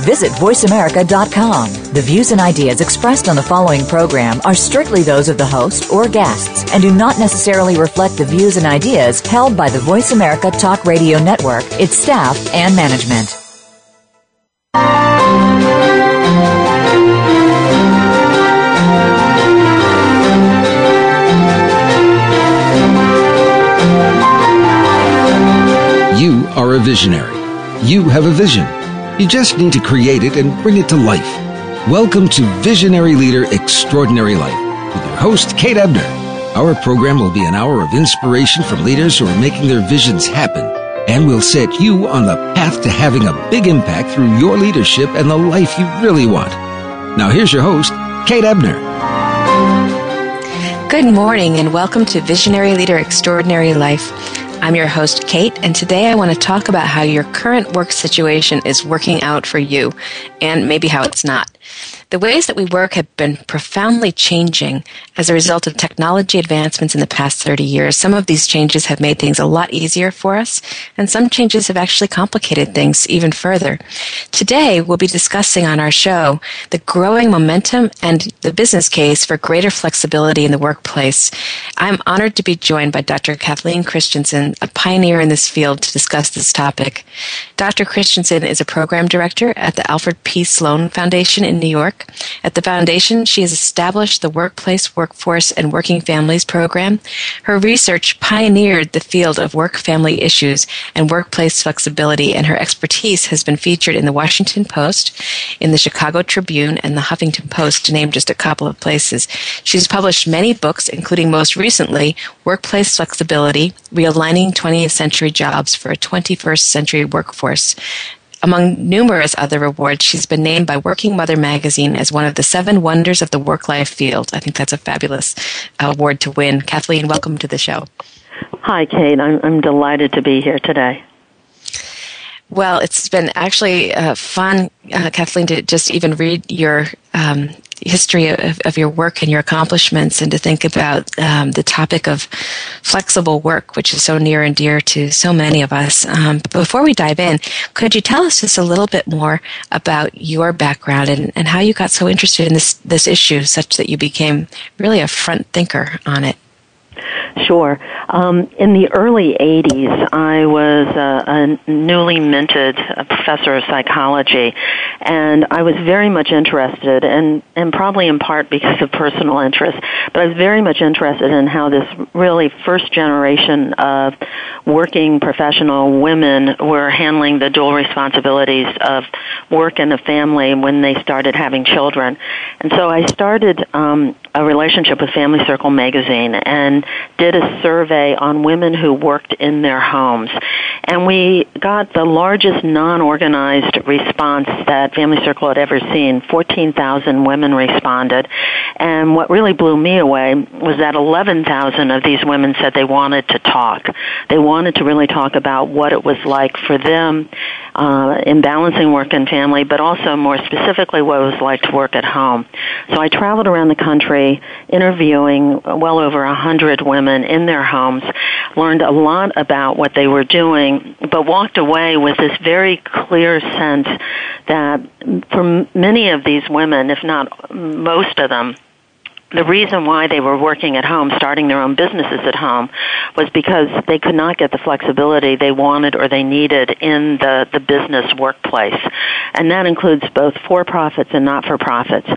Visit VoiceAmerica.com. The views and ideas expressed on the following program are strictly those of the host or guests and do not necessarily reflect the views and ideas held by the Voice America Talk Radio Network, its staff, and management. You are a visionary. You have a vision. You just need to create it and bring it to life. Welcome to Visionary Leader Extraordinary Life with your host, Kate Ebner. Our program will be an hour of inspiration from leaders who are making their visions happen, and will set you on the path to having a big impact through your leadership and the life you really want. Now, here's your host, Kate Ebner. Good morning, and welcome to Visionary Leader Extraordinary Life. I'm your host, Kate, and today I want to talk about how your current work situation is working out for you and maybe how it's not. The ways that we work have been profoundly changing as a result of technology advancements in the past 30 years. Some of these changes have made things a lot easier for us, and some changes have actually complicated things even further. Today, we'll be discussing on our show the growing momentum and the business case for greater flexibility in the workplace. I'm honored to be joined by Dr. Kathleen Christensen, a pioneer in this field, to discuss this topic. Dr. Christensen is a program director at the Alfred P. Sloan Foundation in New York work. At the foundation, she has established the Workplace, Workforce, and Working Families program. Her research pioneered the field of work family issues and workplace flexibility, and her expertise has been featured in the Washington Post, in the Chicago Tribune, and the Huffington Post, to name just a couple of places. She's published many books, including most recently Workplace Flexibility Realigning 20th Century Jobs for a 21st Century Workforce. Among numerous other awards, she's been named by Working Mother magazine as one of the seven wonders of the work life field. I think that's a fabulous award to win. Kathleen, welcome to the show. Hi, Kate. I'm, I'm delighted to be here today. Well, it's been actually uh, fun, uh, Kathleen, to just even read your um, history of, of, your work and your accomplishments and to think about um, the topic of flexible work, which is so near and dear to so many of us. Um, before we dive in, could you tell us just a little bit more about your background and, and how you got so interested in this, this issue such that you became really a front thinker on it? Sure. Um, in the early 80s, I was a, a newly minted professor of psychology, and I was very much interested, and, and probably in part because of personal interest, but I was very much interested in how this really first generation of working professional women were handling the dual responsibilities of work and a family when they started having children. And so I started um, a relationship with Family Circle magazine and did a survey on women who worked in their homes. And we got the largest non-organized response that Family Circle had ever seen. 14,000 women responded. And what really blew me away was that 11,000 of these women said they wanted to talk. They wanted to really talk about what it was like for them uh, in balancing work and family, but also more specifically what it was like to work at home. So I traveled around the country interviewing well over a hundred women in their homes, learned a lot about what they were doing, but walked away with this very clear sense that for many of these women, if not most of them, the reason why they were working at home, starting their own businesses at home, was because they could not get the flexibility they wanted or they needed in the, the business workplace. And that includes both for-profits and not-for-profits.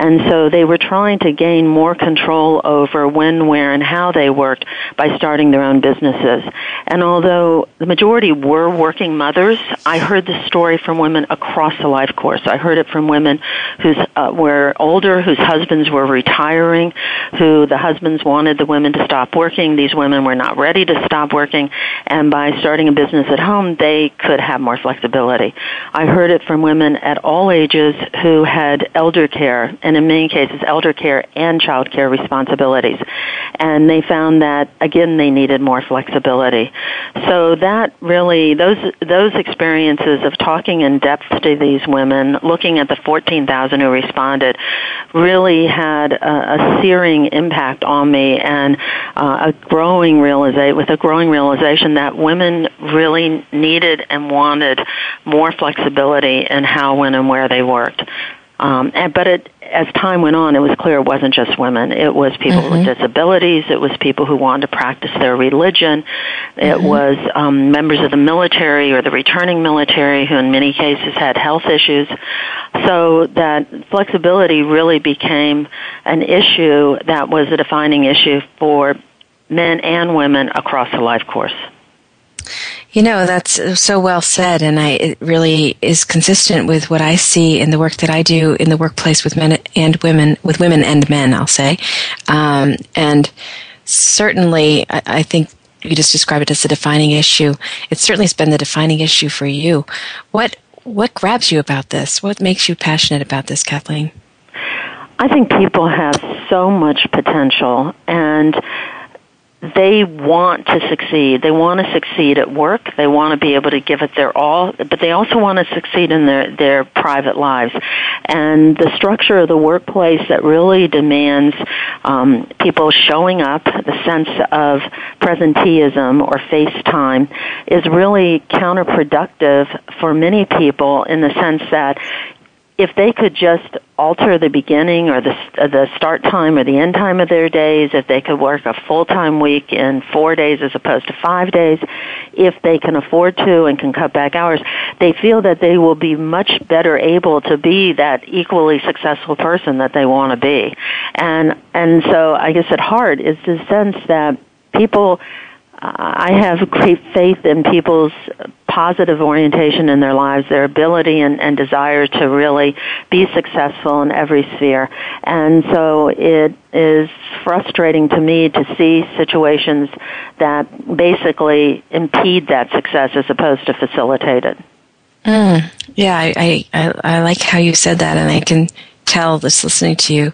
And so they were trying to gain more control over when, where, and how they worked by starting their own businesses. And although the majority were working mothers, I heard the story from women across the life course. I heard it from women who uh, were older, whose husbands were retired who the husbands wanted the women to stop working. These women were not ready to stop working, and by starting a business at home, they could have more flexibility. I heard it from women at all ages who had elder care, and in many cases, elder care and child care responsibilities. And they found that, again, they needed more flexibility. So that really, those, those experiences of talking in depth to these women, looking at the 14,000 who responded, really had a, a searing impact on me and uh, a growing realization, with a growing realization that women really needed and wanted more flexibility in how, when, and where they worked. Um, and, but it, as time went on, it was clear it wasn't just women. It was people mm-hmm. with disabilities. It was people who wanted to practice their religion. It mm-hmm. was um, members of the military or the returning military who, in many cases, had health issues. So that flexibility really became an issue that was a defining issue for men and women across the life course. You know, that's so well said, and I, it really is consistent with what I see in the work that I do in the workplace with men and women, with women and men, I'll say. Um, and certainly, I, I think you just described it as a defining issue. It certainly has been the defining issue for you. What what grabs you about this? What makes you passionate about this, Kathleen? I think people have so much potential, and they want to succeed. They want to succeed at work. They want to be able to give it their all, but they also want to succeed in their, their private lives. And the structure of the workplace that really demands um, people showing up, the sense of presenteeism or face time, is really counterproductive for many people in the sense that if they could just alter the beginning or the uh, the start time or the end time of their days, if they could work a full time week in four days as opposed to five days, if they can afford to and can cut back hours, they feel that they will be much better able to be that equally successful person that they want to be. And and so I guess at heart is the sense that people I have great faith in people's positive orientation in their lives, their ability and, and desire to really be successful in every sphere. And so it is frustrating to me to see situations that basically impede that success as opposed to facilitate it. Mm, yeah, I, I, I like how you said that, and I can tell just listening to you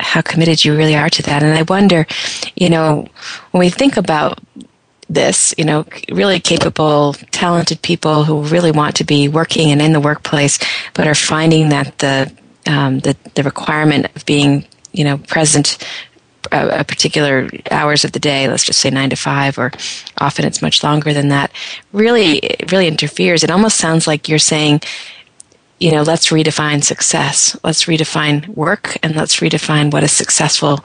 how committed you really are to that. And I wonder, you know, when we think about this, you know, really capable, talented people who really want to be working and in the workplace, but are finding that the um, the, the requirement of being, you know, present a, particular hours of the day, let's just say nine to five, or often it's much longer than that, really, really interferes. It almost sounds like you're saying, you know, let's redefine success. Let's redefine work and let's redefine what a successful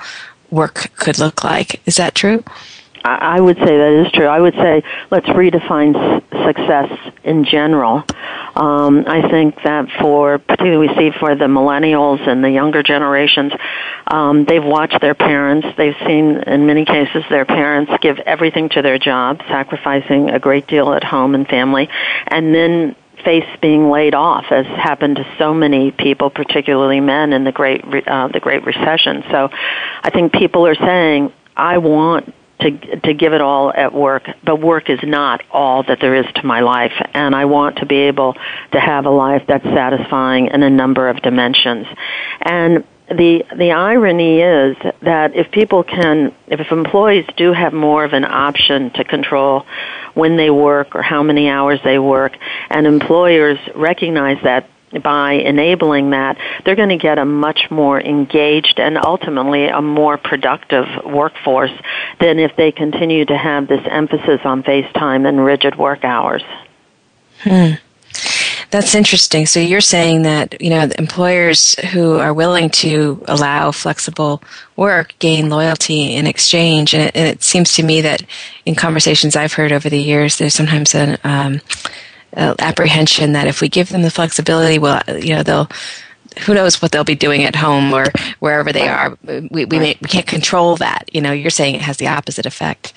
work could look like. Is that true? I would say that is true. I would say let's redefine success in general. Um, I think that for particularly we see for the millennials and the younger generations, um, they've watched their parents. They've seen in many cases their parents give everything to their job, sacrificing a great deal at home and family, and then face being laid off, as happened to so many people, particularly men, in the great uh, the Great Recession. So, I think people are saying, "I want to to give it all at work, but work is not all that there is to my life, and I want to be able to have a life that's satisfying in a number of dimensions. And the the irony is that if people can if employees do have more of an option to control when they work or how many hours they work and employers recognize that by enabling that, they're going to get a much more engaged and ultimately a more productive workforce than if they continue to have this emphasis on face time and rigid work hours. Hmm. That's interesting. So you're saying that, you know, employers who are willing to allow flexible work gain loyalty in exchange. And it, and it seems to me that in conversations I've heard over the years, there's sometimes an, um, apprehension that if we give them the flexibility, well, you know, they'll who knows what they'll be doing at home or wherever they are. We, we, may, we can't control that. You know, you're saying it has the opposite effect.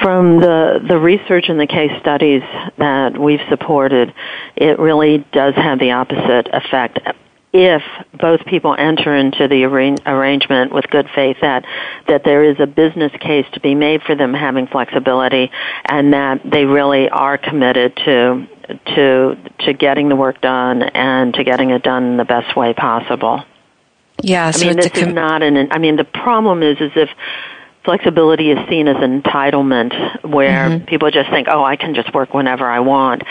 From the, the research and the case studies that we've supported, it really does have the opposite effect. if both people enter into the arrangement with good faith that that there is a business case to be made for them having flexibility and that they really are committed to to to getting the work done and to getting it done in the best way possible. Yeah, so I mean this com- is not an I mean the problem is is if flexibility is seen as entitlement where mm-hmm. people just think, "Oh, I can just work whenever I want."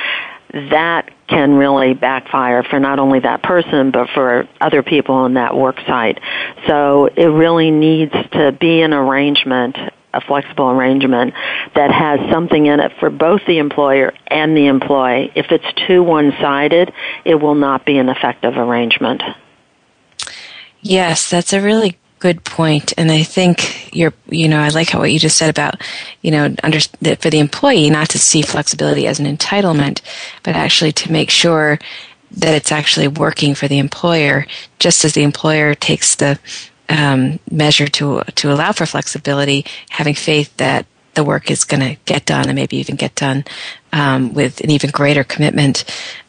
that can really backfire for not only that person but for other people on that work site. So it really needs to be an arrangement, a flexible arrangement that has something in it for both the employer and the employee. If it's too one-sided, it will not be an effective arrangement. Yes, that's a really good point. And I think you're, you know, I like how what you just said about, you know, under, that for the employee not to see flexibility as an entitlement, but actually to make sure that it's actually working for the employer, just as the employer takes the um, measure to to allow for flexibility, having faith that the work is going to get done and maybe even get done um, with an even greater commitment.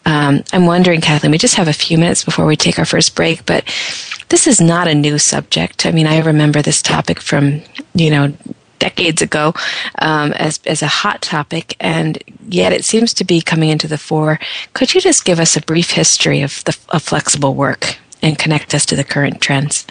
Um, I'm wondering, Kathleen, we just have a few minutes before we take our first break, but this is not a new subject. I mean, I remember this topic from, you know, decades ago um, as, as a hot topic, and yet it seems to be coming into the fore. Could you just give us a brief history of, the, of flexible work and connect us to the current trends?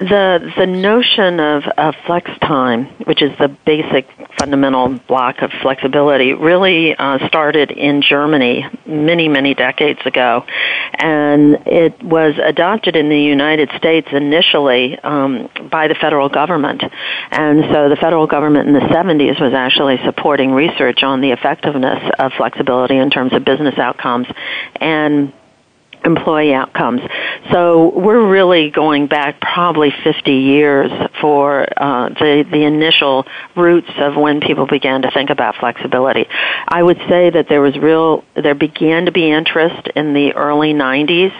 The the notion of, of flex time, which is the basic fundamental block of flexibility, really uh, started in Germany many many decades ago, and it was adopted in the United States initially um, by the federal government, and so the federal government in the 70s was actually supporting research on the effectiveness of flexibility in terms of business outcomes, and employee outcomes. So we're really going back probably 50 years for uh, the the initial roots of when people began to think about flexibility. I would say that there was real there began to be interest in the early 90s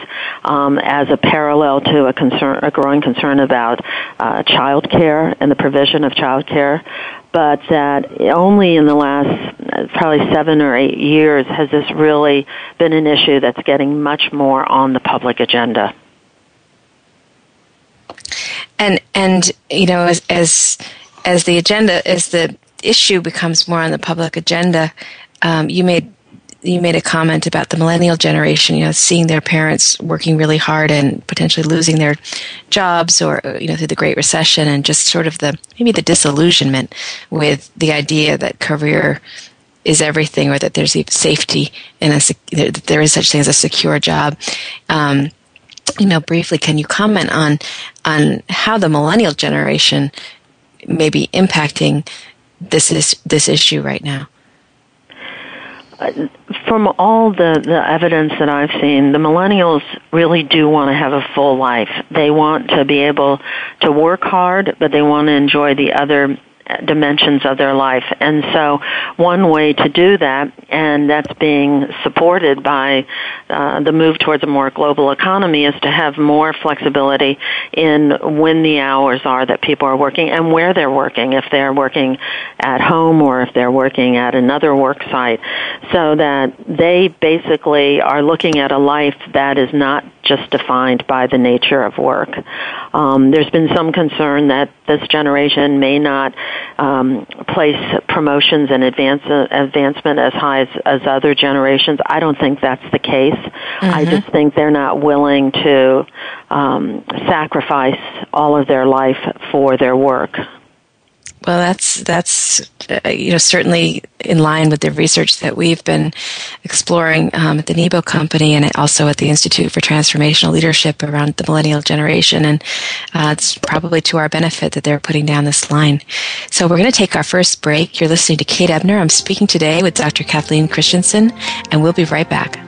um, as a parallel to a concern a growing concern about uh, child care and the provision of child care but that only in the last probably seven or eight years has this really been an issue that's getting much more on the public agenda. And and you know as as as the agenda as the issue becomes more on the public agenda, um, you made you made a comment about the millennial generation, you know, seeing their parents working really hard and potentially losing their jobs or, you know, through the Great Recession and just sort of the, maybe the disillusionment with the idea that career is everything or that there's safety and that there is such thing as a secure job. Um, you know, briefly, can you comment on, on how the millennial generation may be impacting this is, this issue right now? From all the, the evidence that I've seen, the millennials really do want to have a full life. They want to be able to work hard, but they want to enjoy the other dimensions of their life. And so one way to do that, and that's being supported by uh, the move towards a more global economy, is to have more flexibility in when the hours are that people are working and where they're working, if they're working at home or if they're working at another work site, so that they basically are looking at a life that is not just defined by the nature of work. Um, there's been some concern that this generation may not um, place promotions and advance, uh, advancement as high as, as other generations. I don't think that's the case. Mm-hmm. I just think they're not willing to um, sacrifice all of their life for their work. Well, that's that's uh, you know certainly in line with the research that we've been exploring um, at the Nebo Company and also at the Institute for Transformational Leadership around the millennial generation, and uh, it's probably to our benefit that they're putting down this line. So we're going to take our first break. You're listening to Kate Ebner. I'm speaking today with Dr. Kathleen Christensen, and we'll be right back.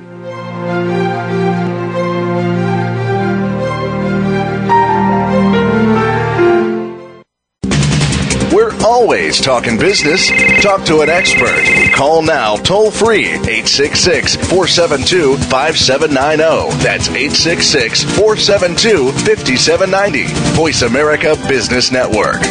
Always talking business. Talk to an expert. Call now toll free 866 472 5790. That's 866 472 5790. Voice America Business Network.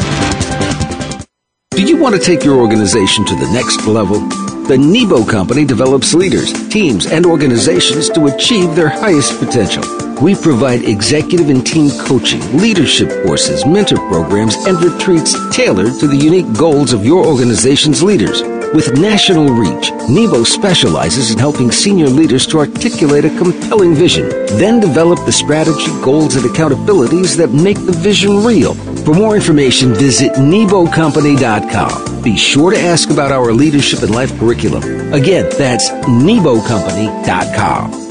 Do you want to take your organization to the next level? The Nebo Company develops leaders, teams, and organizations to achieve their highest potential. We provide executive and team coaching, leadership courses, mentor programs, and retreats tailored to the unique goals of your organization's leaders. With national reach, Nebo specializes in helping senior leaders to articulate a compelling vision, then develop the strategy, goals, and accountabilities that make the vision real. For more information, visit NeboCompany.com. Be sure to ask about our leadership and life curriculum. Again, that's NeboCompany.com.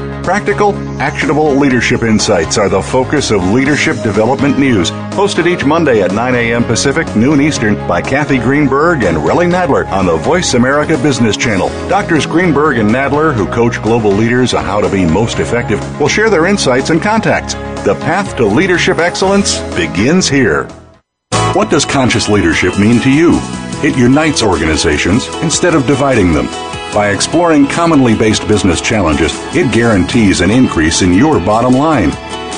Practical, actionable leadership insights are the focus of Leadership Development News, hosted each Monday at 9 a.m. Pacific, noon Eastern by Kathy Greenberg and Relly Nadler on the Voice America Business Channel. Doctors Greenberg and Nadler, who coach global leaders on how to be most effective, will share their insights and contacts. The path to leadership excellence begins here. What does conscious leadership mean to you? It unites organizations instead of dividing them. By exploring commonly based business challenges, it guarantees an increase in your bottom line.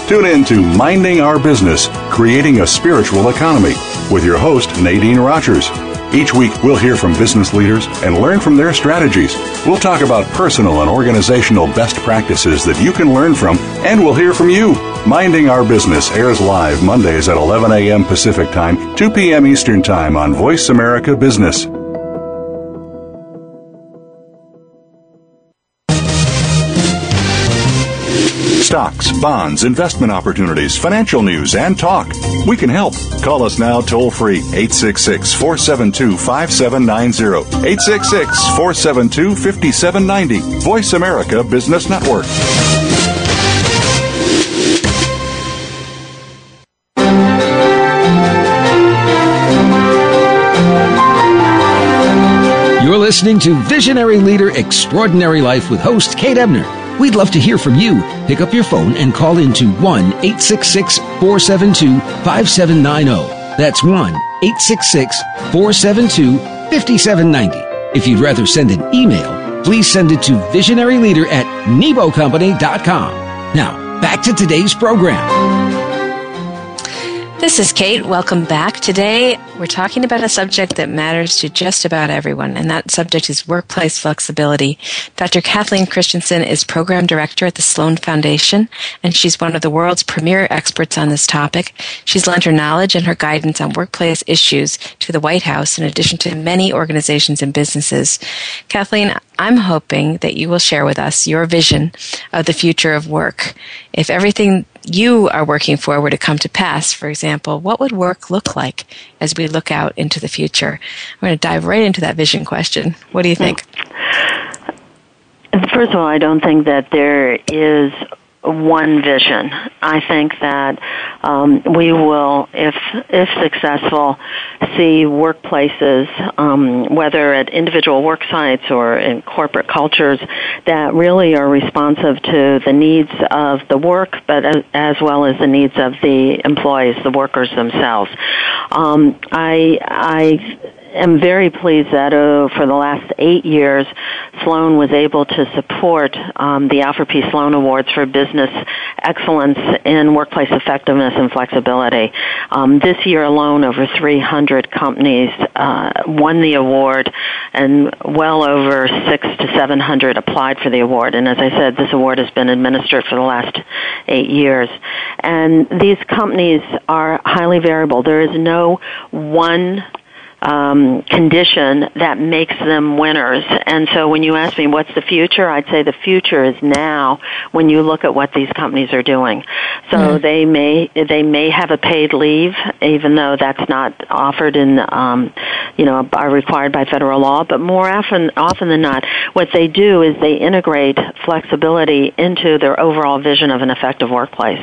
Tune in to Minding Our Business, Creating a Spiritual Economy with your host, Nadine Rogers. Each week, we'll hear from business leaders and learn from their strategies. We'll talk about personal and organizational best practices that you can learn from, and we'll hear from you. Minding Our Business airs live Mondays at 11 a.m. Pacific Time, 2 p.m. Eastern Time on Voice America Business. Bonds, investment opportunities, financial news, and talk. We can help. Call us now toll free 866 472 5790. 866 472 5790. Voice America Business Network. You're listening to Visionary Leader Extraordinary Life with host Kate Ebner. We'd love to hear from you. Pick up your phone and call into 1 866 472 5790. That's 1 866 472 5790. If you'd rather send an email, please send it to visionaryleader at nebocompany.com. Now, back to today's program. This is Kate. Welcome back. Today, we're talking about a subject that matters to just about everyone, and that subject is workplace flexibility. Dr. Kathleen Christensen is program director at the Sloan Foundation, and she's one of the world's premier experts on this topic. She's lent her knowledge and her guidance on workplace issues to the White House, in addition to many organizations and businesses. Kathleen, I'm hoping that you will share with us your vision of the future of work. If everything you are working for were to come to pass, for example, what would work look like as we look out into the future? I'm going to dive right into that vision question. What do you think? First of all, I don't think that there is one vision. I think that um, we will, if if successful, see workplaces, um, whether at individual work sites or in corporate cultures, that really are responsive to the needs of the work, but as, as well as the needs of the employees, the workers themselves. Um, I I am very pleased that uh, for the last eight years, Sloan was able to support um, the Alfred P. Sloan Awards for Business Excellence in Workplace Effectiveness and Flexibility. Um, this year alone, over 300 companies uh, won the award, and well over six to 700 applied for the award. And as I said, this award has been administered for the last eight years. And these companies are highly variable. There is no one um, condition that makes them winners. And so when you ask me what's the future, I'd say the future is now when you look at what these companies are doing. So mm they may they may have a paid leave, even though that's not offered in um, you know are required by federal law. But more often often than not, what they do is they integrate flexibility into their overall vision of an effective workplace.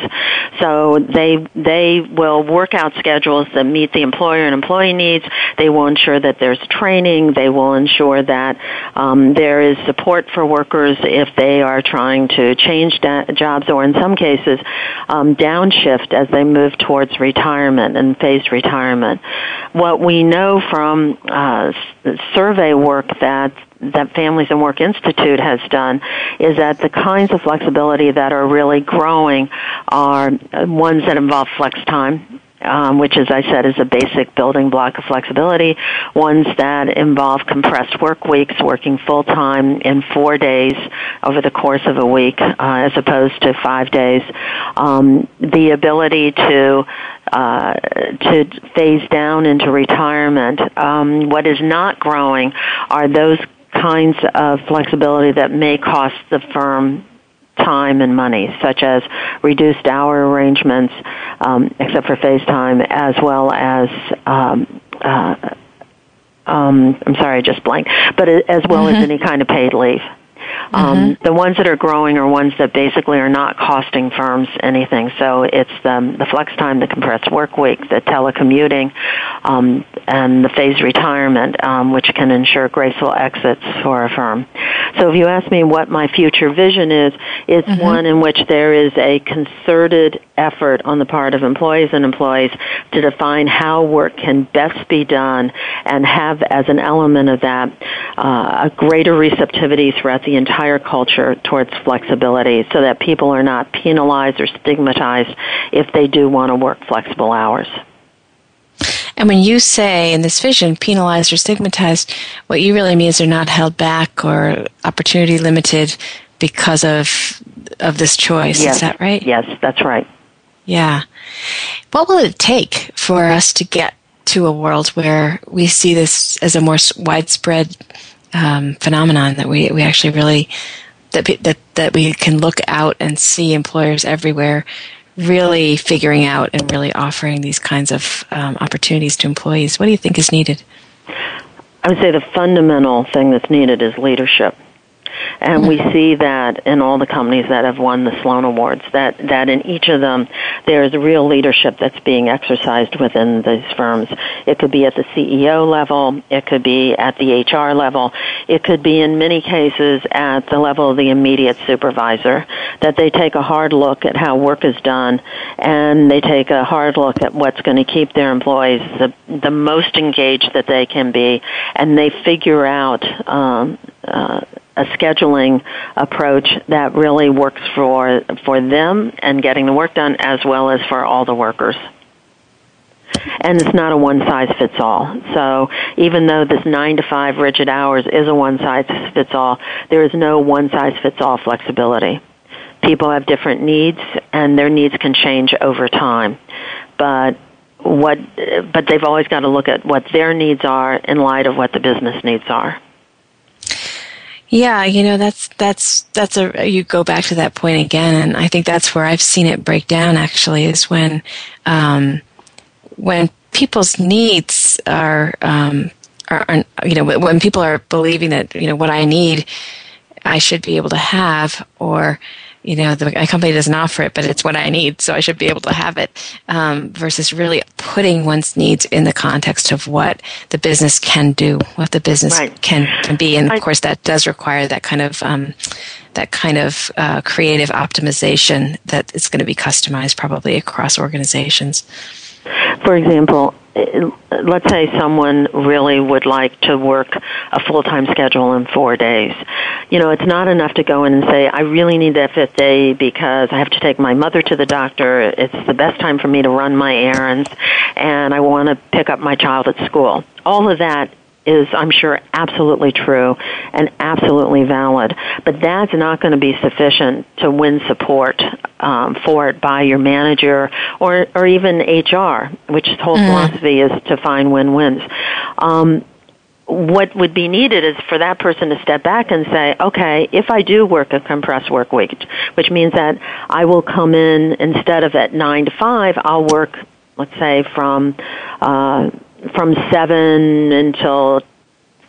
So they they will work out schedules that meet the employer and employee needs. They they will ensure that there's training. They will ensure that um, there is support for workers if they are trying to change da- jobs or in some cases um, downshift as they move towards retirement and phased retirement. What we know from uh, survey work that that Families and Work Institute has done is that the kinds of flexibility that are really growing are ones that involve flex time um, which, as I said, is a basic building block of flexibility. Ones that involve compressed work weeks, working full time in four days over the course of a week, uh, as opposed to five days. Um, the ability to uh, to phase down into retirement. Um, what is not growing are those kinds of flexibility that may cost the firm time and money, such as reduced hour arrangements, um, except for FaceTime, as well as um, uh, um, I'm sorry, I just blanked, but as well mm-hmm. as any kind of paid leave. Um, mm-hmm. The ones that are growing are ones that basically are not costing firms anything. So it's the, the flex time, the compressed work week, the telecommuting, um, and the phased retirement, um, which can ensure graceful exits for a firm. So if you ask me what my future vision is, it's mm-hmm. one in which there is a concerted effort on the part of employees and employees to define how work can best be done and have as an element of that uh, a greater receptivity throughout the entire culture towards flexibility so that people are not penalized or stigmatized if they do want to work flexible hours. And when you say in this vision, penalized or stigmatized, what you really mean is they're not held back or opportunity limited because of of this choice. Yes. Is that right? Yes, that's right. Yeah. What will it take for us to get to a world where we see this as a more widespread um, phenomenon that we, we actually really that, that that we can look out and see employers everywhere really figuring out and really offering these kinds of um, opportunities to employees. What do you think is needed? I would say the fundamental thing that's needed is leadership. And we see that in all the companies that have won the Sloan Awards, that, that in each of them there is real leadership that's being exercised within these firms. It could be at the CEO level, it could be at the HR level, it could be in many cases at the level of the immediate supervisor, that they take a hard look at how work is done and they take a hard look at what's going to keep their employees the, the most engaged that they can be and they figure out um, uh, a scheduling approach that really works for for them and getting the work done as well as for all the workers. And it's not a one size fits all. So even though this nine to five rigid hours is a one size fits all, there is no one size fits all flexibility. People have different needs and their needs can change over time. But what but they've always got to look at what their needs are in light of what the business needs are. Yeah, you know that's that's that's a you go back to that point again, and I think that's where I've seen it break down. Actually, is when um, when people's needs are, um, are, are you know when people are believing that you know what I need, I should be able to have, or you know, the company doesn't offer it, but it's what I need, so I should be able to have it. Um, versus really putting one's needs in the context of what the business can do, what the business right. can, can be, and of I, course that does require that kind of um, that kind of uh, creative optimization that is going to be customized probably across organizations. For example, Uh, let's say someone really would like to work a full-time schedule in four days. You know, it's not enough to go in and say, I really need that fifth day because I have to take my mother to the doctor. It's the best time for me to run my errands and I want to pick up my child at school. All of that is, I'm sure, absolutely true and absolutely valid. But that's not going to be sufficient to win support um, for it by your manager or, or even HR, which whole mm. philosophy is to find win-wins. Um, what would be needed is for that person to step back and say, okay, if I do work a compressed work week, which means that I will come in instead of at nine to five, I'll work, let's say, from uh, from seven until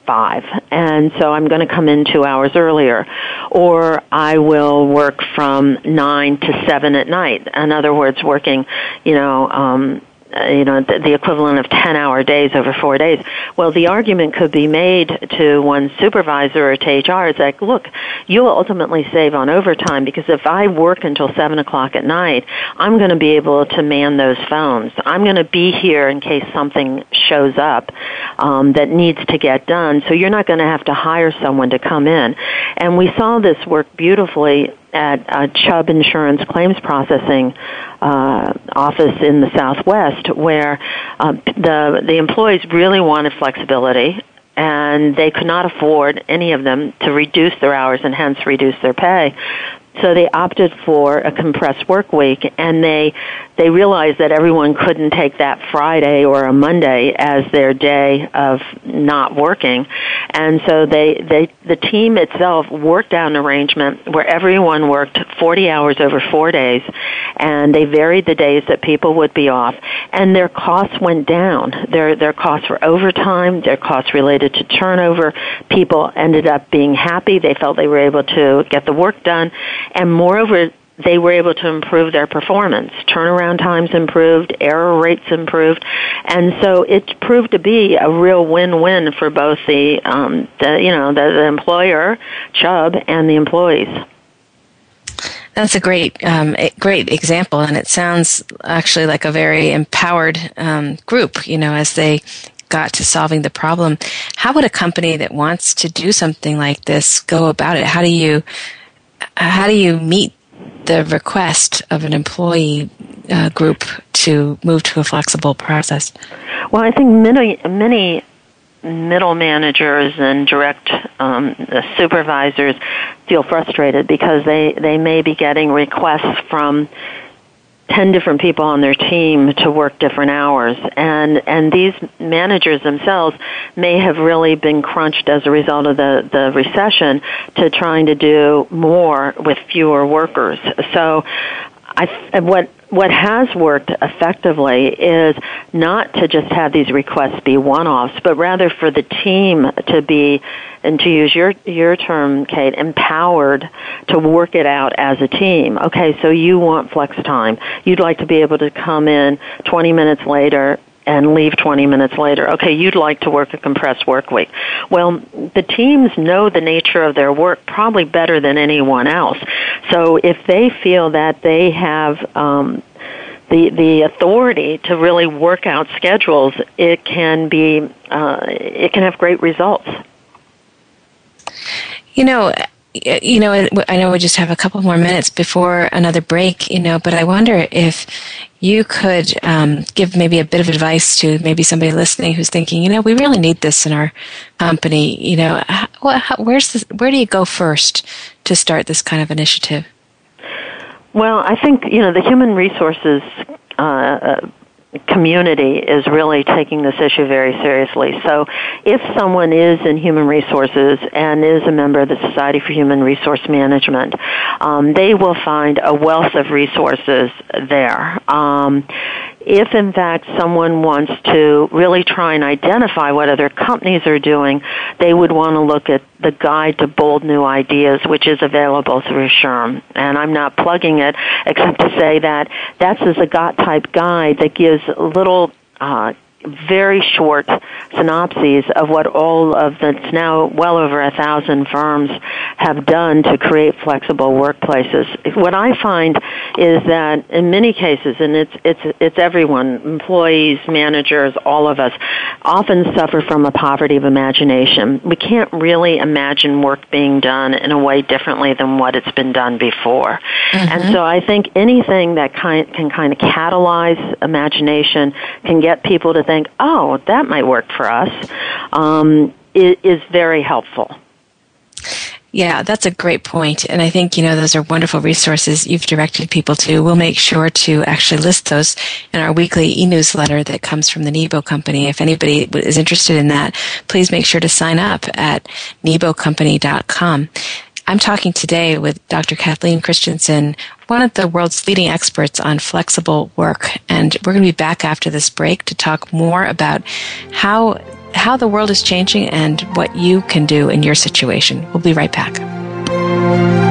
five, and so I'm going to come in two hours earlier, or I will work from nine to seven at night. In other words, working, you know, um, uh, you know, the, the equivalent of 10 hour days over four days. Well, the argument could be made to one supervisor or to HR. It's like, look, you'll ultimately save on overtime because if I work until 7 o'clock at night, I'm going to be able to man those phones. I'm going to be here in case something shows up um, that needs to get done. So you're not going to have to hire someone to come in. And we saw this work beautifully at a Chubb Insurance Claims Processing uh, office in the Southwest, where uh, the the employees really wanted flexibility, and they could not afford any of them to reduce their hours and hence reduce their pay. So they opted for a compressed work week, and they they realized that everyone couldn't take that Friday or a Monday as their day of not working, and so they they the team itself worked out an arrangement where everyone worked 40 hours over four days, and they varied the days that people would be off, and their costs went down. Their their costs for overtime, their costs related to turnover. People ended up being happy. They felt they were able to get the work done, and moreover they were able to improve their performance. Turnaround times improved, error rates improved, and so it proved to be a real win-win for both the, um, the you know, the, the employer, Chubb, and the employees. That's a great, um, great example, and it sounds actually like a very empowered um, group. You know, as they got to solving the problem. How would a company that wants to do something like this go about it? How do you, how do you meet the request of an employee uh, group to move to a flexible process? Well, I think many many middle managers and direct um, supervisors feel frustrated because they they may be getting requests from 10 different people on their team to work different hours. And and these managers themselves may have really been crunched as a result of the the recession to trying to do more with fewer workers. So I, what what has worked effectively is not to just have these requests be one-offs, but rather for the team to be, and to use your your term, Kate, empowered to work it out as a team. Okay, so you want flex time. You'd like to be able to come in 20 minutes later and leave 20 minutes later. Okay, you'd like to work a compressed work week. Well, the teams know the nature of their work probably better than anyone else. So if they feel that they have um, the the authority to really work out schedules, it can be uh, it can have great results. You know, you know, I know we just have a couple more minutes before another break, you know, but I wonder if you could um, give maybe a bit of advice to maybe somebody listening who's thinking, you know, we really need this in our company. You know, how, how, where's where do you go first to start this kind of initiative? Well, I think you know the human resources uh, uh community is really taking this issue very seriously. So if someone is in human resources and is a member of the Society for Human Resource Management, um, they will find a wealth of resources there. Um, if in fact someone wants to really try and identify what other companies are doing, they would want to look at the Guide to Bold New Ideas, which is available through SHRM. And I'm not plugging it except to say that that's a Zagat type guide that gives little uh, very short synopses of what all of the now well over a thousand firms have done to create flexible workplaces. What I find is that in many cases, and it's it's it's everyone, employees, managers, all of us, often suffer from a poverty of imagination. We can't really imagine work being done in a way differently than what it's been done before. Mm-hmm. And so I think anything that kind, can kind of catalyze imagination can get people to think, oh, that might work for us, um, is, is very helpful. Yeah, that's a great point. And I think, you know, those are wonderful resources you've directed people to. We'll make sure to actually list those in our weekly e-newsletter that comes from the Nebo Company. If anybody is interested in that, please make sure to sign up at nebocompany.com. I'm talking today with Dr. Kathleen Christensen, one of the world's leading experts on flexible work. And we're going to be back after this break to talk more about how, how the world is changing and what you can do in your situation. We'll be right back.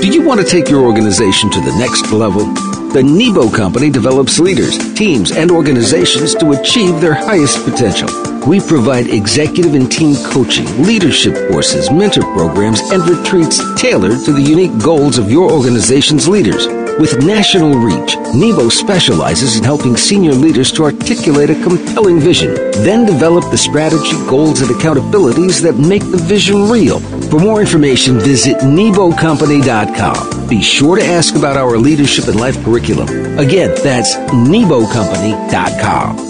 Do you want to take your organization to the next level? The Nebo Company develops leaders, teams, and organizations to achieve their highest potential. We provide executive and team coaching, leadership courses, mentor programs, and retreats tailored to the unique goals of your organization's leaders. With national reach, Nebo specializes in helping senior leaders to articulate a compelling vision, then develop the strategy, goals, and accountabilities that make the vision real. For more information, visit NeboCompany.com. Be sure to ask about our leadership and life curriculum. Again, that's NeboCompany.com.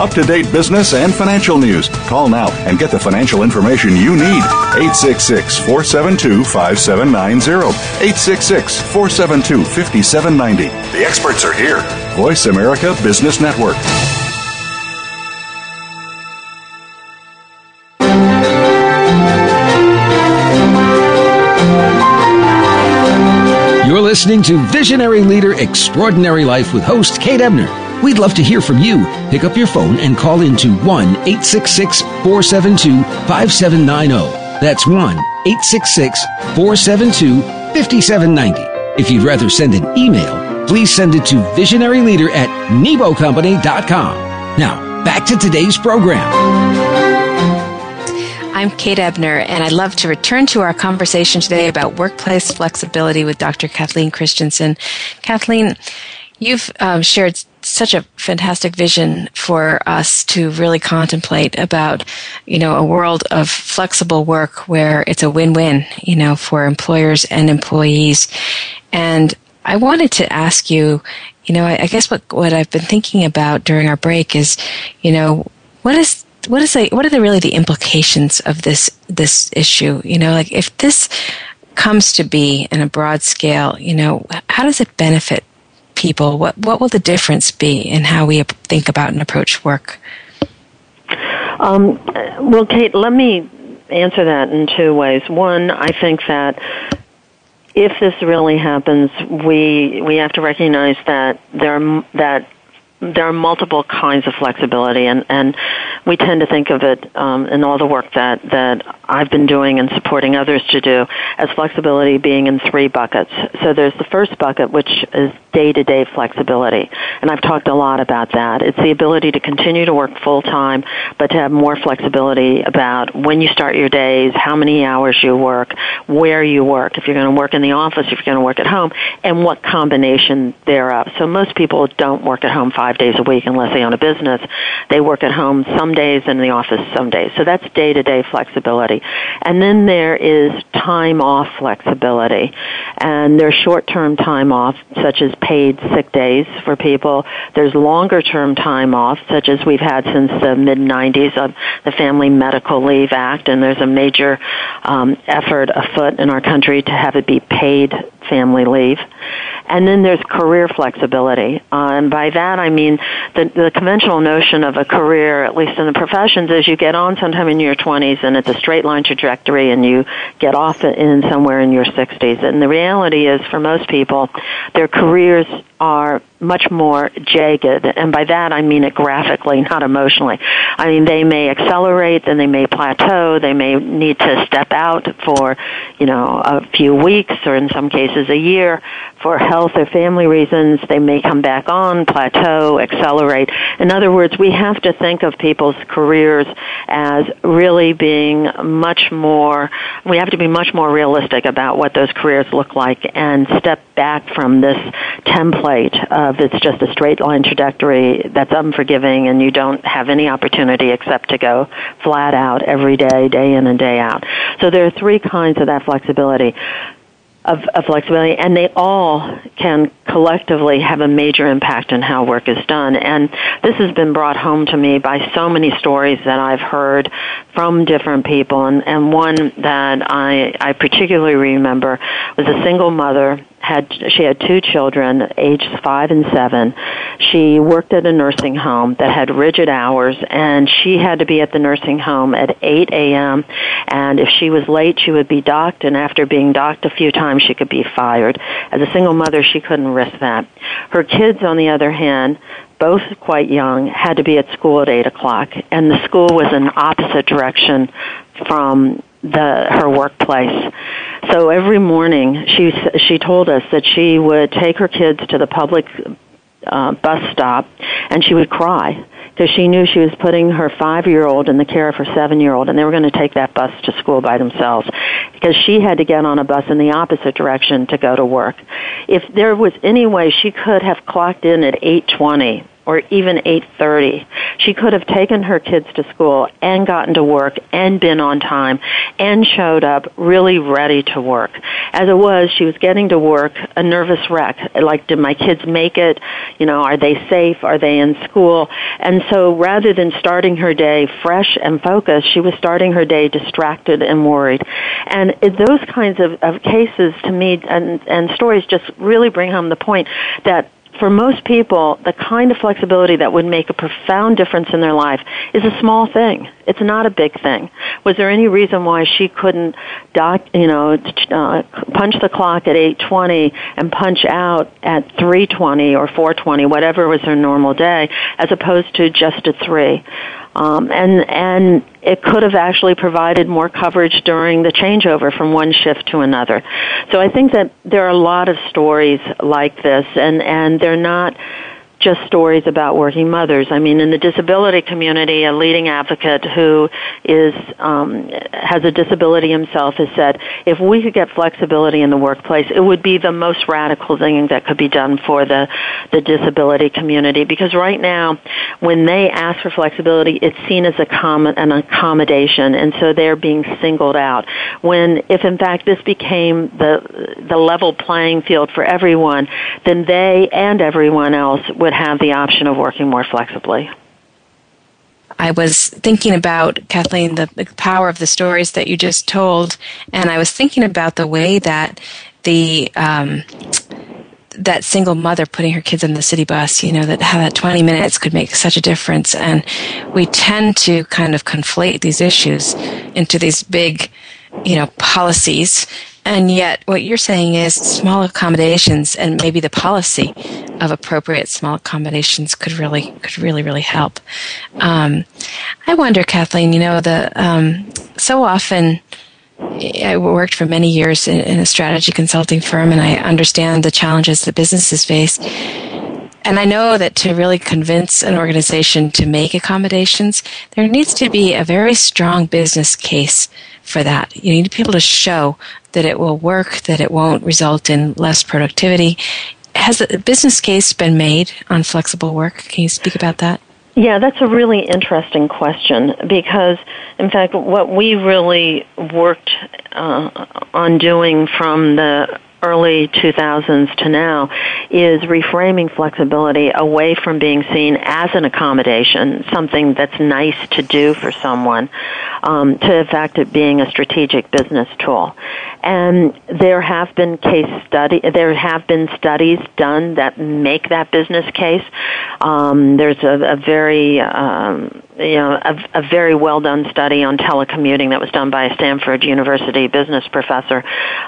Up to date business and financial news. Call now and get the financial information you need. 866 472 5790. 866 472 5790. The experts are here. Voice America Business Network. You're listening to Visionary Leader Extraordinary Life with host Kate Ebner. We'd love to hear from you. Pick up your phone and call into 1 866 472 5790. That's 1 866 472 5790. If you'd rather send an email, please send it to visionaryleader at nebocompany.com. Now, back to today's program. I'm Kate Ebner, and I'd love to return to our conversation today about workplace flexibility with Dr. Kathleen Christensen. Kathleen, you've um, shared such a fantastic vision for us to really contemplate about, you know, a world of flexible work where it's a win-win, you know, for employers and employees. And I wanted to ask you, you know, I, I guess what, what I've been thinking about during our break is, you know, what is what is the, what are the really the implications of this this issue? You know, like if this comes to be in a broad scale, you know, how does it benefit people? What what will the difference be in how we think about and approach work? Um, well, Kate, let me answer that in two ways. One, I think that if this really happens, we we have to recognize that there that there are multiple kinds of flexibility, and, and we tend to think of it um, in all the work that, that I've been doing and supporting others to do as flexibility being in three buckets. So there's the first bucket, which is day to day flexibility, and I've talked a lot about that. It's the ability to continue to work full time, but to have more flexibility about when you start your days, how many hours you work, where you work, if you're going to work in the office, if you're going to work at home, and what combination thereof. So most people don't work at home five five days a week unless they own a business. They work at home some days and in the office some days. So that's day to day flexibility. And then there is time off flexibility. And there's short term time off, such as paid sick days for people. There's longer term time off, such as we've had since the mid 90s of the Family Medical Leave Act. And there's a major um, effort afoot in our country to have it be paid family leave. And then there's career flexibility. Uh, and by that I mean the, the conventional notion of a career, at least in the professions, is you get on sometime in your 20s and it's a straight line trajectory and you get off in somewhere in your 60s. And the reality is for most people, their careers are much more jagged, and by that I mean it graphically, not emotionally. I mean they may accelerate, then they may plateau, they may need to step out for, you know, a few weeks or in some cases a year for health or family reasons. They may come back on, plateau, accelerate. In other words, we have to think of people's careers as really being much more, we have to be much more realistic about what those careers look like and step back from this template of it's just a straight line trajectory that's unforgiving and you don't have any opportunity except to go flat out every day, day in and day out. So there are three kinds of that flexibility of, of, flexibility, and they all can collectively have a major impact on how work is done. And this has been brought home to me by so many stories that I've heard from different people. And, and one that I, I particularly remember was a single mother had she had two children aged five and seven she worked at a nursing home that had rigid hours and she had to be at the nursing home at 8 a.m and if she was late she would be docked and after being docked a few times she could be fired. As a single mother she couldn't risk that. Her kids on the other hand both quite young, had to be at school at eight o'clock, and the school was in opposite direction from the her workplace. So every morning, she she told us that she would take her kids to the public uh, bus stop, and she would cry because she knew she was putting her five year old in the care of her seven year old, and they were going to take that bus to school by themselves because she had to get on a bus in the opposite direction to go to work. If there was any way she could have clocked in at eight twenty or even 8:30. She could have taken her kids to school and gotten to work and been on time and showed up really ready to work. As it was, she was getting to work a nervous wreck. Like did my kids make it? You know, are they safe? Are they in school? And so rather than starting her day fresh and focused, she was starting her day distracted and worried. And those kinds of, of cases to me and, and stories just really bring home the point that for most people, the kind of flexibility that would make a profound difference in their life is a small thing. It's not a big thing. Was there any reason why she couldn't doc, you know, uh, punch the clock at 8:20 and punch out at 3:20 or 4:20, whatever was her normal day, as opposed to just at 3? Um, and and it could have actually provided more coverage during the changeover from one shift to another. So I think that there are a lot of stories like this, and and they're not just stories about working mothers. I mean, in the disability community, a leading advocate who is um, has a disability himself has said, if we could get flexibility in the workplace, it would be the most radical thing that could be done for the the disability community. Because right now, when they ask for flexibility, it's seen as a com- an accommodation, and so they're being singled out. When, if in fact this became the the level playing field for everyone, then they and everyone else would would have the option of working more flexibly. I was thinking about, Kathleen, the, the, power of the stories that you just told, and I was thinking about the way that the um, that single mother putting her kids on the city bus, you know, that how that 20 minutes could make such a difference. And we tend to kind of conflate these issues into these big, you know, policies and yet, what you're saying is small accommodations and maybe the policy of appropriate small accommodations could really, could really, really help. Um, I wonder, Kathleen, you know, the um, so often I worked for many years in, in a strategy consulting firm, and I understand the challenges that businesses face. And I know that to really convince an organization to make accommodations, there needs to be a very strong business case for that. You need to be able to show that it will work, that it won't result in less productivity. Has a business case been made on flexible work? Can you speak about that? Yeah, that's a really interesting question because, in fact, what we really worked uh, on doing from the early 2000s to now is reframing flexibility away from being seen as an accommodation, something that's nice to do for someone, um, to in fact it being a strategic business tool. And there have been case study, there have been studies done that make that business case. Um, there's a, a very um, you know, a, a very well done study on telecommuting that was done by a Stanford University business professor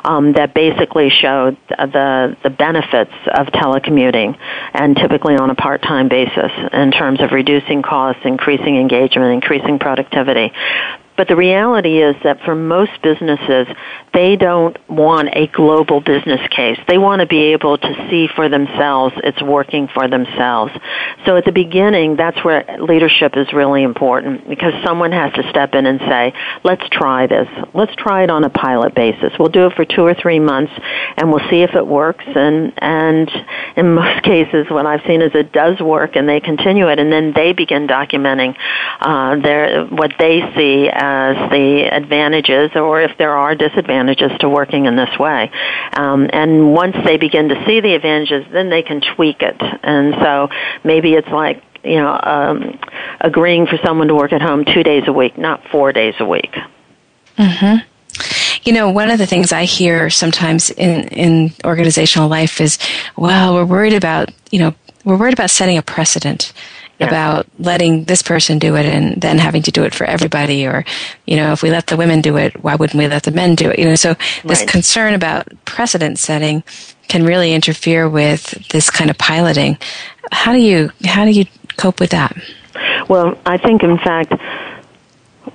um, that basically showed the the benefits of telecommuting, and typically on a part time basis in terms of reducing costs, increasing engagement, increasing productivity. But the reality is that for most businesses, they don't want a global business case. They want to be able to see for themselves it's working for themselves. So at the beginning, that's where leadership is really important because someone has to step in and say, let's try this. Let's try it on a pilot basis. We'll do it for two or three months and we'll see if it works. And, and in most cases, what I've seen is it does work and they continue it and then they begin documenting, uh, their, what they see as the advantages or if there are disadvantages to working in this way. Um, and once they begin to see the advantages, then they can tweak it. And so maybe it's like you know, um, agreeing for someone to work at home two days a week, not four days a week. Mm-hmm. You know, one of the things I hear sometimes in, in organizational life is, well, we're worried about, you know, we're worried about setting a precedent yeah. about letting this person do it and then having to do it for everybody or you know if we let the women do it why wouldn't we let the men do it you know so this right. concern about precedent setting can really interfere with this kind of piloting how do you how do you cope with that well i think in fact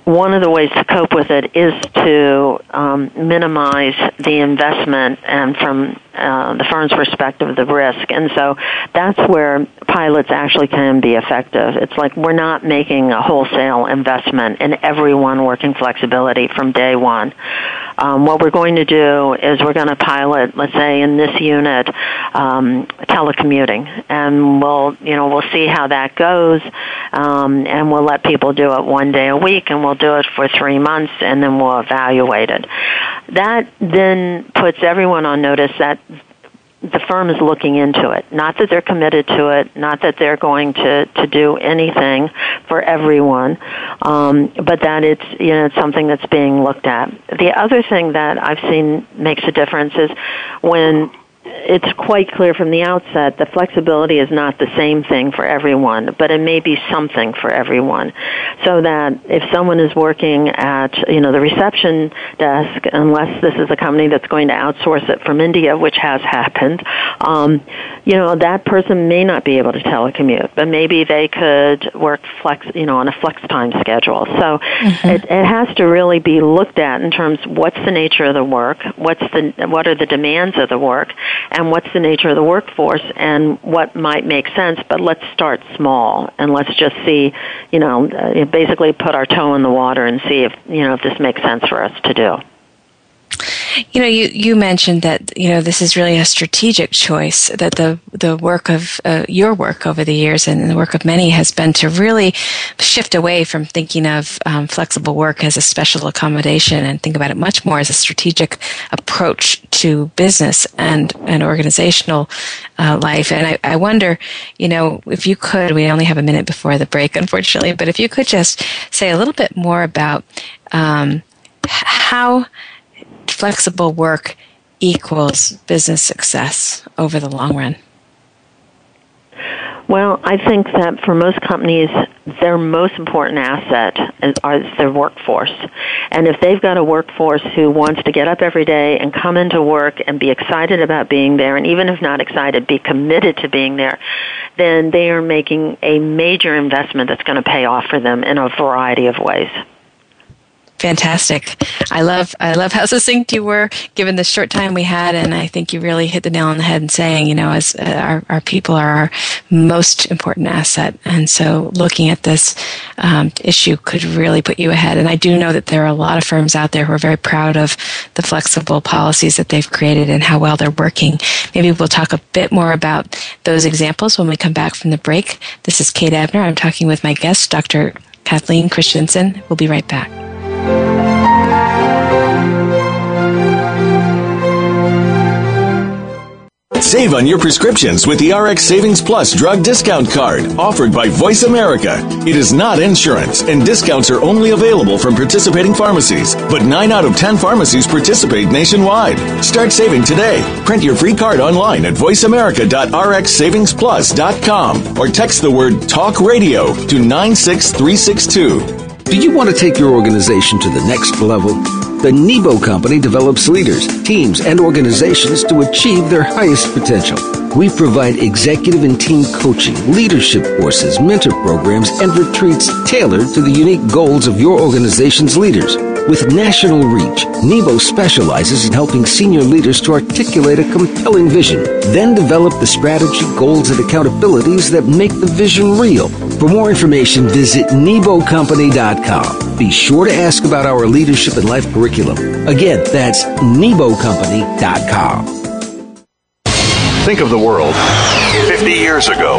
one of the ways to cope with it is to um, minimize the investment and from uh, the firm's perspective of the risk. And so that's where pilots actually can be effective. It's like we're not making a wholesale investment in everyone working flexibility from day one. Um, what we're going to do is we're going to pilot, let's say in this unit, um, telecommuting, and we'll you know we'll see how that goes, um, and we'll let people do it one day a week, and we'll do it for three months, and then we'll evaluate it. That then puts everyone on notice that the firm is looking into it. Not that they're committed to it, not that they're going to, to do anything for everyone, um, but that it's you know it's something that's being looked at. The other thing that I've seen makes a difference is when it's quite clear from the outset that flexibility is not the same thing for everyone, but it may be something for everyone. So that if someone is working at, you know, the reception desk, unless this is a company that's going to outsource it from India, which has happened, um, you know, that person may not be able to telecommute, but maybe they could work flex, you know, on a flex time schedule. So mm-hmm. it, it has to really be looked at in terms what's the nature of the work, what's the, what are the demands of the work, and what's the nature of the workforce and what might make sense, but let's start small and let's just see, you know, basically put our toe in the water and see if, you know, if this makes sense for us to do. You know, you, you mentioned that you know this is really a strategic choice. That the the work of uh, your work over the years and the work of many has been to really shift away from thinking of um, flexible work as a special accommodation and think about it much more as a strategic approach to business and and organizational uh, life. And I, I wonder, you know, if you could, we only have a minute before the break, unfortunately, but if you could just say a little bit more about um, how flexible work equals business success over the long run? Well, I think that for most companies, their most important asset is, is their workforce. And if they've got a workforce who wants to get up every day and come into work and be excited about being there, and even if not excited, be committed to being there, then they are making a major investment that's going to pay off for them in a variety of ways. Fantastic. I love I love how succinct you were given the short time we had and I think you really hit the nail on the head in saying, you know, as uh, our, our people are our most important asset. And so looking at this um, issue could really put you ahead. And I do know that there are a lot of firms out there who are very proud of the flexible policies that they've created and how well they're working. Maybe we'll talk a bit more about those examples when we come back from the break. This is Kate Ebner. I'm talking with my guest, Dr. Kathleen Christensen. We'll be right back. Save on your prescriptions with the RX Savings Plus drug discount card offered by Voice America. It is not insurance, and discounts are only available from participating pharmacies. But 9 out of 10 pharmacies participate nationwide. Start saving today. Print your free card online at voiceamerica.rxsavingsplus.com or text the word TALK RADIO to 96362. Do you want to take your organization to the next level? The Nebo Company develops leaders, teams, and organizations to achieve their highest potential. We provide executive and team coaching, leadership courses, mentor programs, and retreats tailored to the unique goals of your organization's leaders. With national reach, Nebo specializes in helping senior leaders to articulate a compelling vision, then develop the strategy, goals, and accountabilities that make the vision real. For more information, visit NeboCompany.com. Be sure to ask about our leadership and life curriculum. Again, that's NeboCompany.com. Think of the world 50 years ago.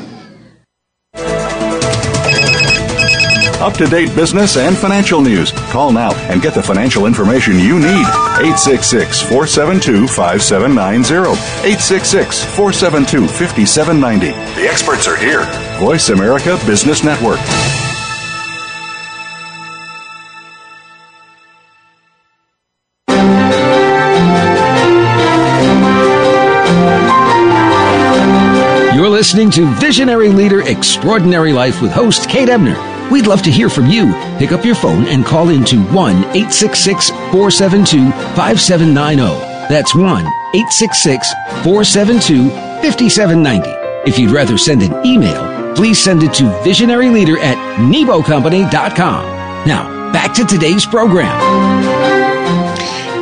Up to date business and financial news. Call now and get the financial information you need. 866 472 5790. 866 472 5790. The experts are here. Voice America Business Network. You're listening to Visionary Leader Extraordinary Life with host Kate Ebner. We'd love to hear from you. Pick up your phone and call into 1 866 472 5790. That's 1 866 472 5790. If you'd rather send an email, please send it to visionaryleader at nebocompany.com. Now, back to today's program.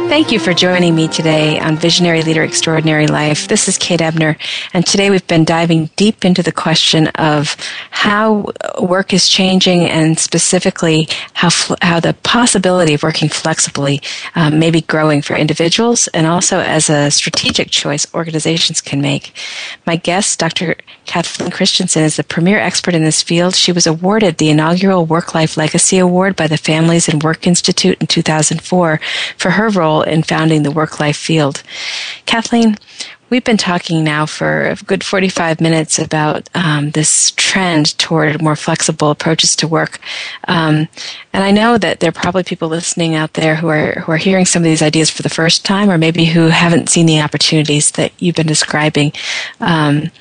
Thank you for joining me today on Visionary Leader Extraordinary Life. This is Kate Ebner, and today we've been diving deep into the question of how work is changing and specifically how, how the possibility of working flexibly um, may be growing for individuals and also as a strategic choice organizations can make. My guest, Dr. Kathleen Christensen, is the premier expert in this field. She was awarded the inaugural Work Life Legacy Award by the Families and Work Institute in 2004 for her role role in founding the work life field. Kathleen, we've been talking now for a good 45 minutes about um, this trend toward more flexible approaches to work. Um, and I know that there are probably people listening out there who are, who are hearing some of these ideas for the first time or maybe who haven't seen the opportunities that you've been describing. Um,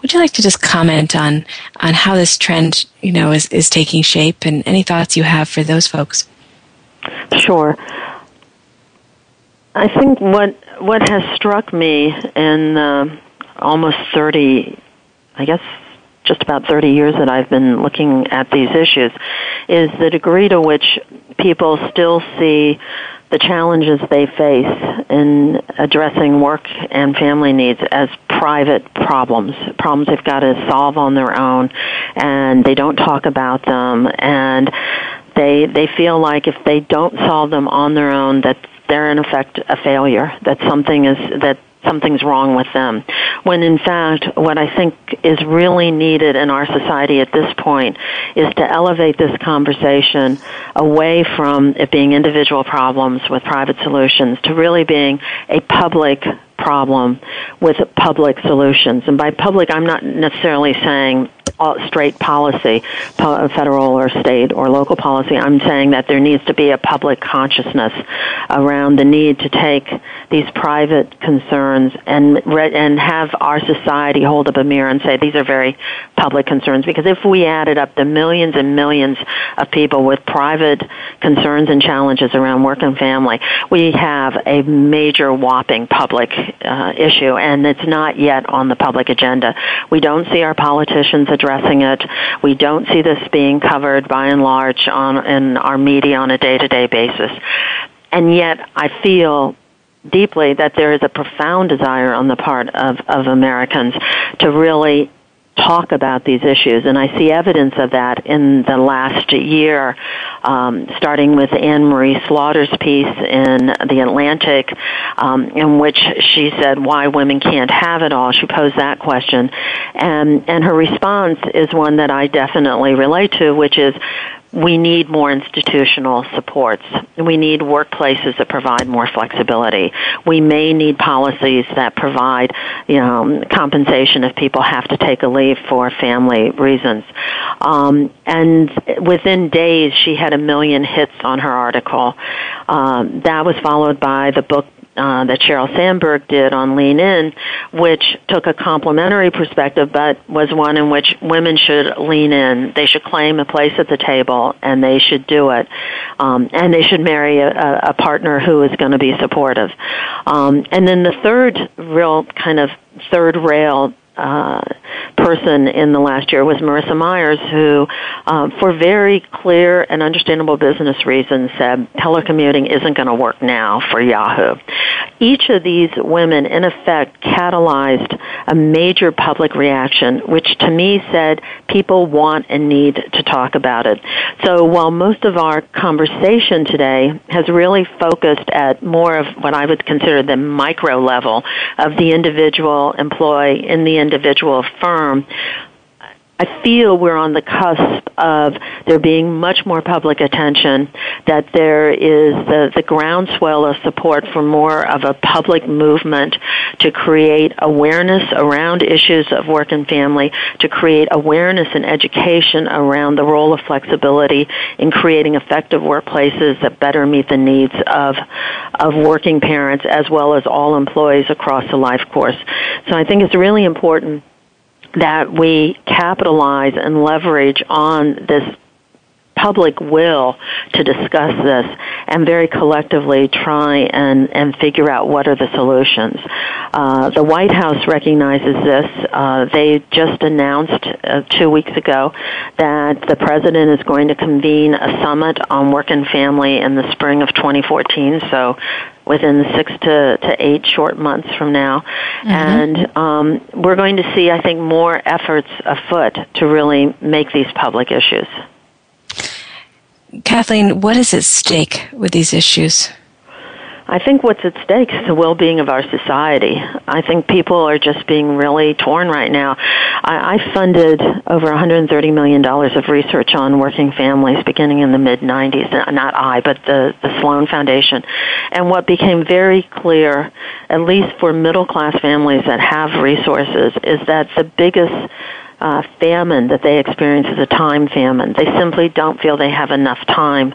would you like to just comment on, on how this trend, you know, is, is taking shape and any thoughts you have for those folks? Sure. I think what what has struck me in uh, almost thirty, I guess, just about thirty years that I've been looking at these issues, is the degree to which people still see the challenges they face in addressing work and family needs as private problems, problems they've got to solve on their own, and they don't talk about them, and they they feel like if they don't solve them on their own, that they're in effect a failure, that something is, that something's wrong with them. When in fact, what I think is really needed in our society at this point is to elevate this conversation away from it being individual problems with private solutions to really being a public problem with public solutions. And by public, I'm not necessarily saying straight policy, federal or state or local policy. I'm saying that there needs to be a public consciousness around the need to take these private concerns and and have our society hold up a mirror and say these are very public concerns. Because if we added up the millions and millions of people with private concerns and challenges around work and family, we have a major whopping public uh, issue, and it's not yet on the public agenda. We don't see our politicians addressing it. We don't see this being covered by and large on in our media on a day-to-day basis. And yet, I feel deeply that there is a profound desire on the part of, of Americans to really talk about these issues, and I see evidence of that in the last year, um, starting with Anne Marie Slaughter's piece in The Atlantic, um, in which she said why women can't have it all. She posed that question, and and her response is one that I definitely relate to, which is we need more institutional supports. We need workplaces that provide more flexibility. We may need policies that provide, you know, compensation if people have to take a leave for family reasons. Um, and within days, she had a million hits on her article. Um, that was followed by the book uh, that Sheryl Sandberg did on Lean In, which took a complementary perspective, but was one in which women should lean in. They should claim a place at the table, and they should do it. Um, and they should marry a, a partner who is going to be supportive. Um, and then the third real kind of third rail uh, person in the last year was Marissa Myers, who, uh, for very clear and understandable business reasons, said telecommuting isn't going to work now for Yahoo. Each of these women, in effect, catalyzed a major public reaction, which to me said people want and need to talk about it. So while most of our conversation today has really focused at more of what I would consider the micro level of the individual employee in the individual firm, I feel we're on the cusp of there being much more public attention, that there is the, the groundswell of support for more of a public movement to create awareness around issues of work and family, to create awareness and education around the role of flexibility in creating effective workplaces that better meet the needs of, of working parents as well as all employees across the life course. So I think it's really important that we capitalize and leverage on this public will to discuss this and very collectively try and, and figure out what are the solutions. Uh, the White House recognizes this. Uh, they just announced uh, two weeks ago that the president is going to convene a summit on work and family in the spring of 2014. So within six to, to eight short months from now. Mm-hmm. And um, we're going to see, I think, more efforts afoot to really make these public issues. Kathleen, what is at stake with these issues? I think what's at stake is the well-being of our society. I think people are just being really torn right now. I, I funded over $130 million of research on working families beginning in the mid-90s. Uh, not I, but the, the Sloan Foundation. And what became very clear, at least for middle-class families that have resources, is that the biggest uh, famine that they experience is a time famine. They simply don't feel they have enough time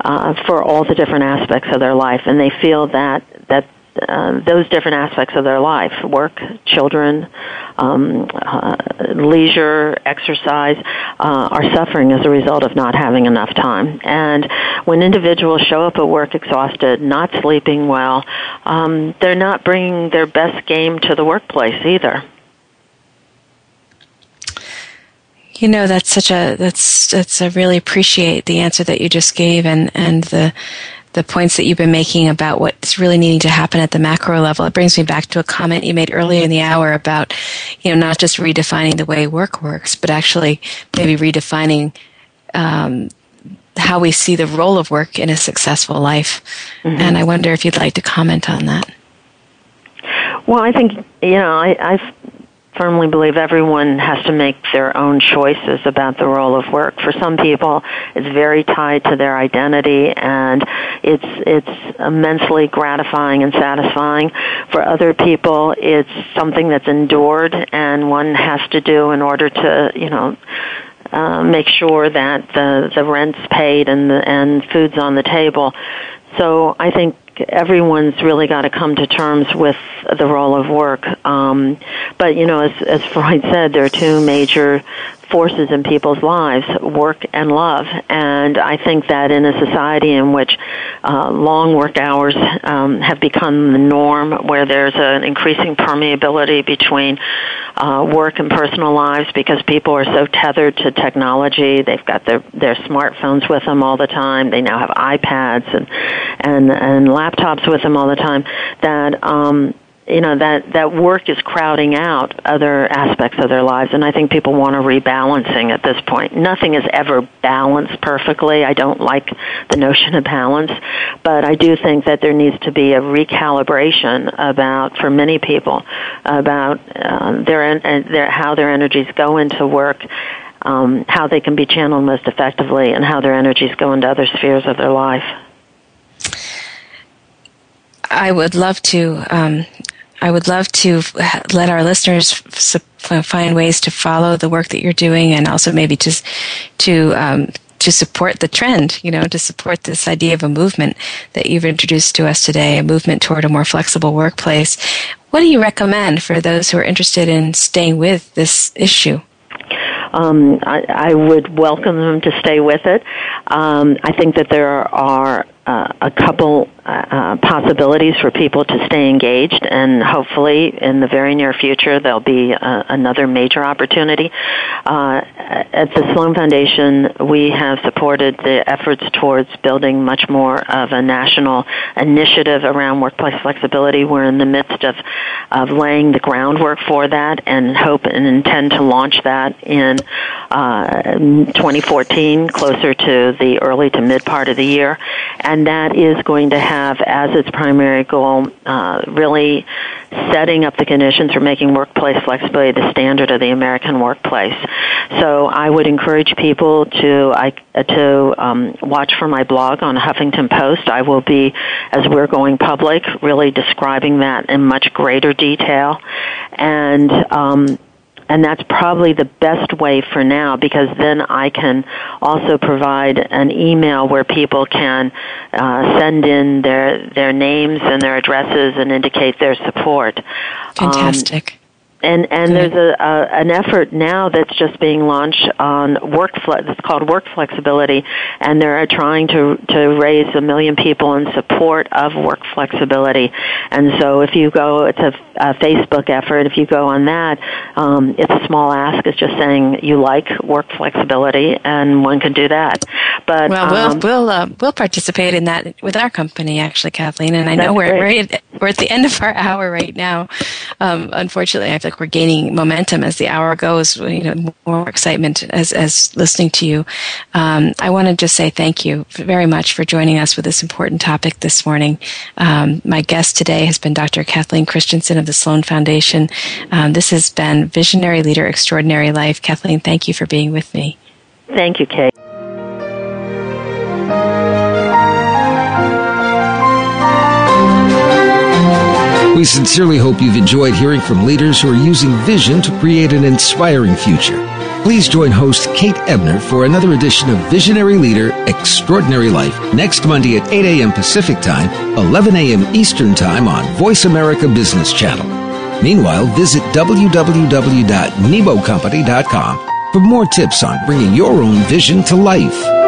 uh, for all the different aspects of their life, and they feel that that uh, those different aspects of their life work, children, um, uh, leisure, exercise uh, are suffering as a result of not having enough time. And when individuals show up at work exhausted, not sleeping well, um, they're not bringing their best game to the workplace either. You know, that's such a that's that's I really appreciate the answer that you just gave and and the the points that you've been making about what's really needing to happen at the macro level. It brings me back to a comment you made earlier in the hour about, you know, not just redefining the way work works, but actually maybe redefining um, how we see the role of work in a successful life. Mm-hmm. And I wonder if you'd like to comment on that. Well, I think you know I, I've firmly believe everyone has to make their own choices about the role of work. For some people, it's very tied to their identity and it's it's immensely gratifying and satisfying. For other people, it's something that's endured and one has to do in order to, you know, uh, make sure that the the rent's paid and the and food's on the table. So I think everyone's really got to come to terms with the role of work. Um, but you know, as, as Freud said, there are two major forces in people's lives, work and love. And I think that in a society in which uh, long work hours um, have become the norm, where there's an increasing permeability between uh, work and personal lives because people are so tethered to technology, they've got their, their smartphones with them all the time, they now have iPads and, and, and laptops with them all the time, that um, you know that that work is crowding out other aspects of their lives and i think people want a rebalancing at this point nothing is ever balanced perfectly i don't like the notion of balance but i do think that there needs to be a recalibration about for many people about uh, their, their how their energies go into work um, how they can be channeled most effectively and how their energies go into other spheres of their life. I would love to. Um, I would love to let our listeners find ways to follow the work that you're doing, and also maybe just to um, to support the trend. You know, to support this idea of a movement that you've introduced to us today, a movement toward a more flexible workplace. What do you recommend for those who are interested in staying with this issue? Um, I, I, would welcome them to stay with it. Um, I think that there are uh, a couple uh, possibilities for people to stay engaged, and hopefully in the very near future there'll be uh, another major opportunity. Uh, at the Sloan Foundation, we have supported the efforts towards building much more of a national initiative around workplace flexibility. We're in the midst of, of laying the groundwork for that and hope and intend to launch that in uh, 2014, closer to the early to mid part of the year. And that is going to have as its primary goal uh, really setting up the conditions for making workplace flexibility the standard of the American workplace. So I would encourage people to I, to um, watch for my blog on Huffington Post. I will be, as we're going public, really describing that in much greater detail, and um, and that's probably the best way for now because then I can also provide an email where people can uh, send in their their names and their addresses and indicate their support. Fantastic. Um, and and there's a, a an effort now that's just being launched on work it's called work flexibility. And they're trying to to raise a million people in support of work flexibility. And so if you go it's a, a Facebook effort. If you go on that um, it's a small ask. It's just saying you like work flexibility and one can do that. But well we'll um, we'll, uh, we'll participate in that with our company actually Kathleen. And I know we're we're at, we're at the end of our hour right now. Um, unfortunately I like we're gaining momentum as the hour goes. You know, more excitement as as listening to you. Um, I want to just say thank you very much for joining us with this important topic this morning. Um, my guest today has been Dr. Kathleen Christensen of the Sloan Foundation. Um, this has been Visionary Leader Extraordinary Life. Kathleen, thank you for being with me. Thank you, Kate. We sincerely hope you've enjoyed hearing from leaders who are using vision to create an inspiring future. Please join host Kate Ebner for another edition of Visionary Leader Extraordinary Life next Monday at 8 a.m. Pacific Time, 11 a.m. Eastern Time on Voice America Business Channel. Meanwhile, visit www.nebocompany.com for more tips on bringing your own vision to life.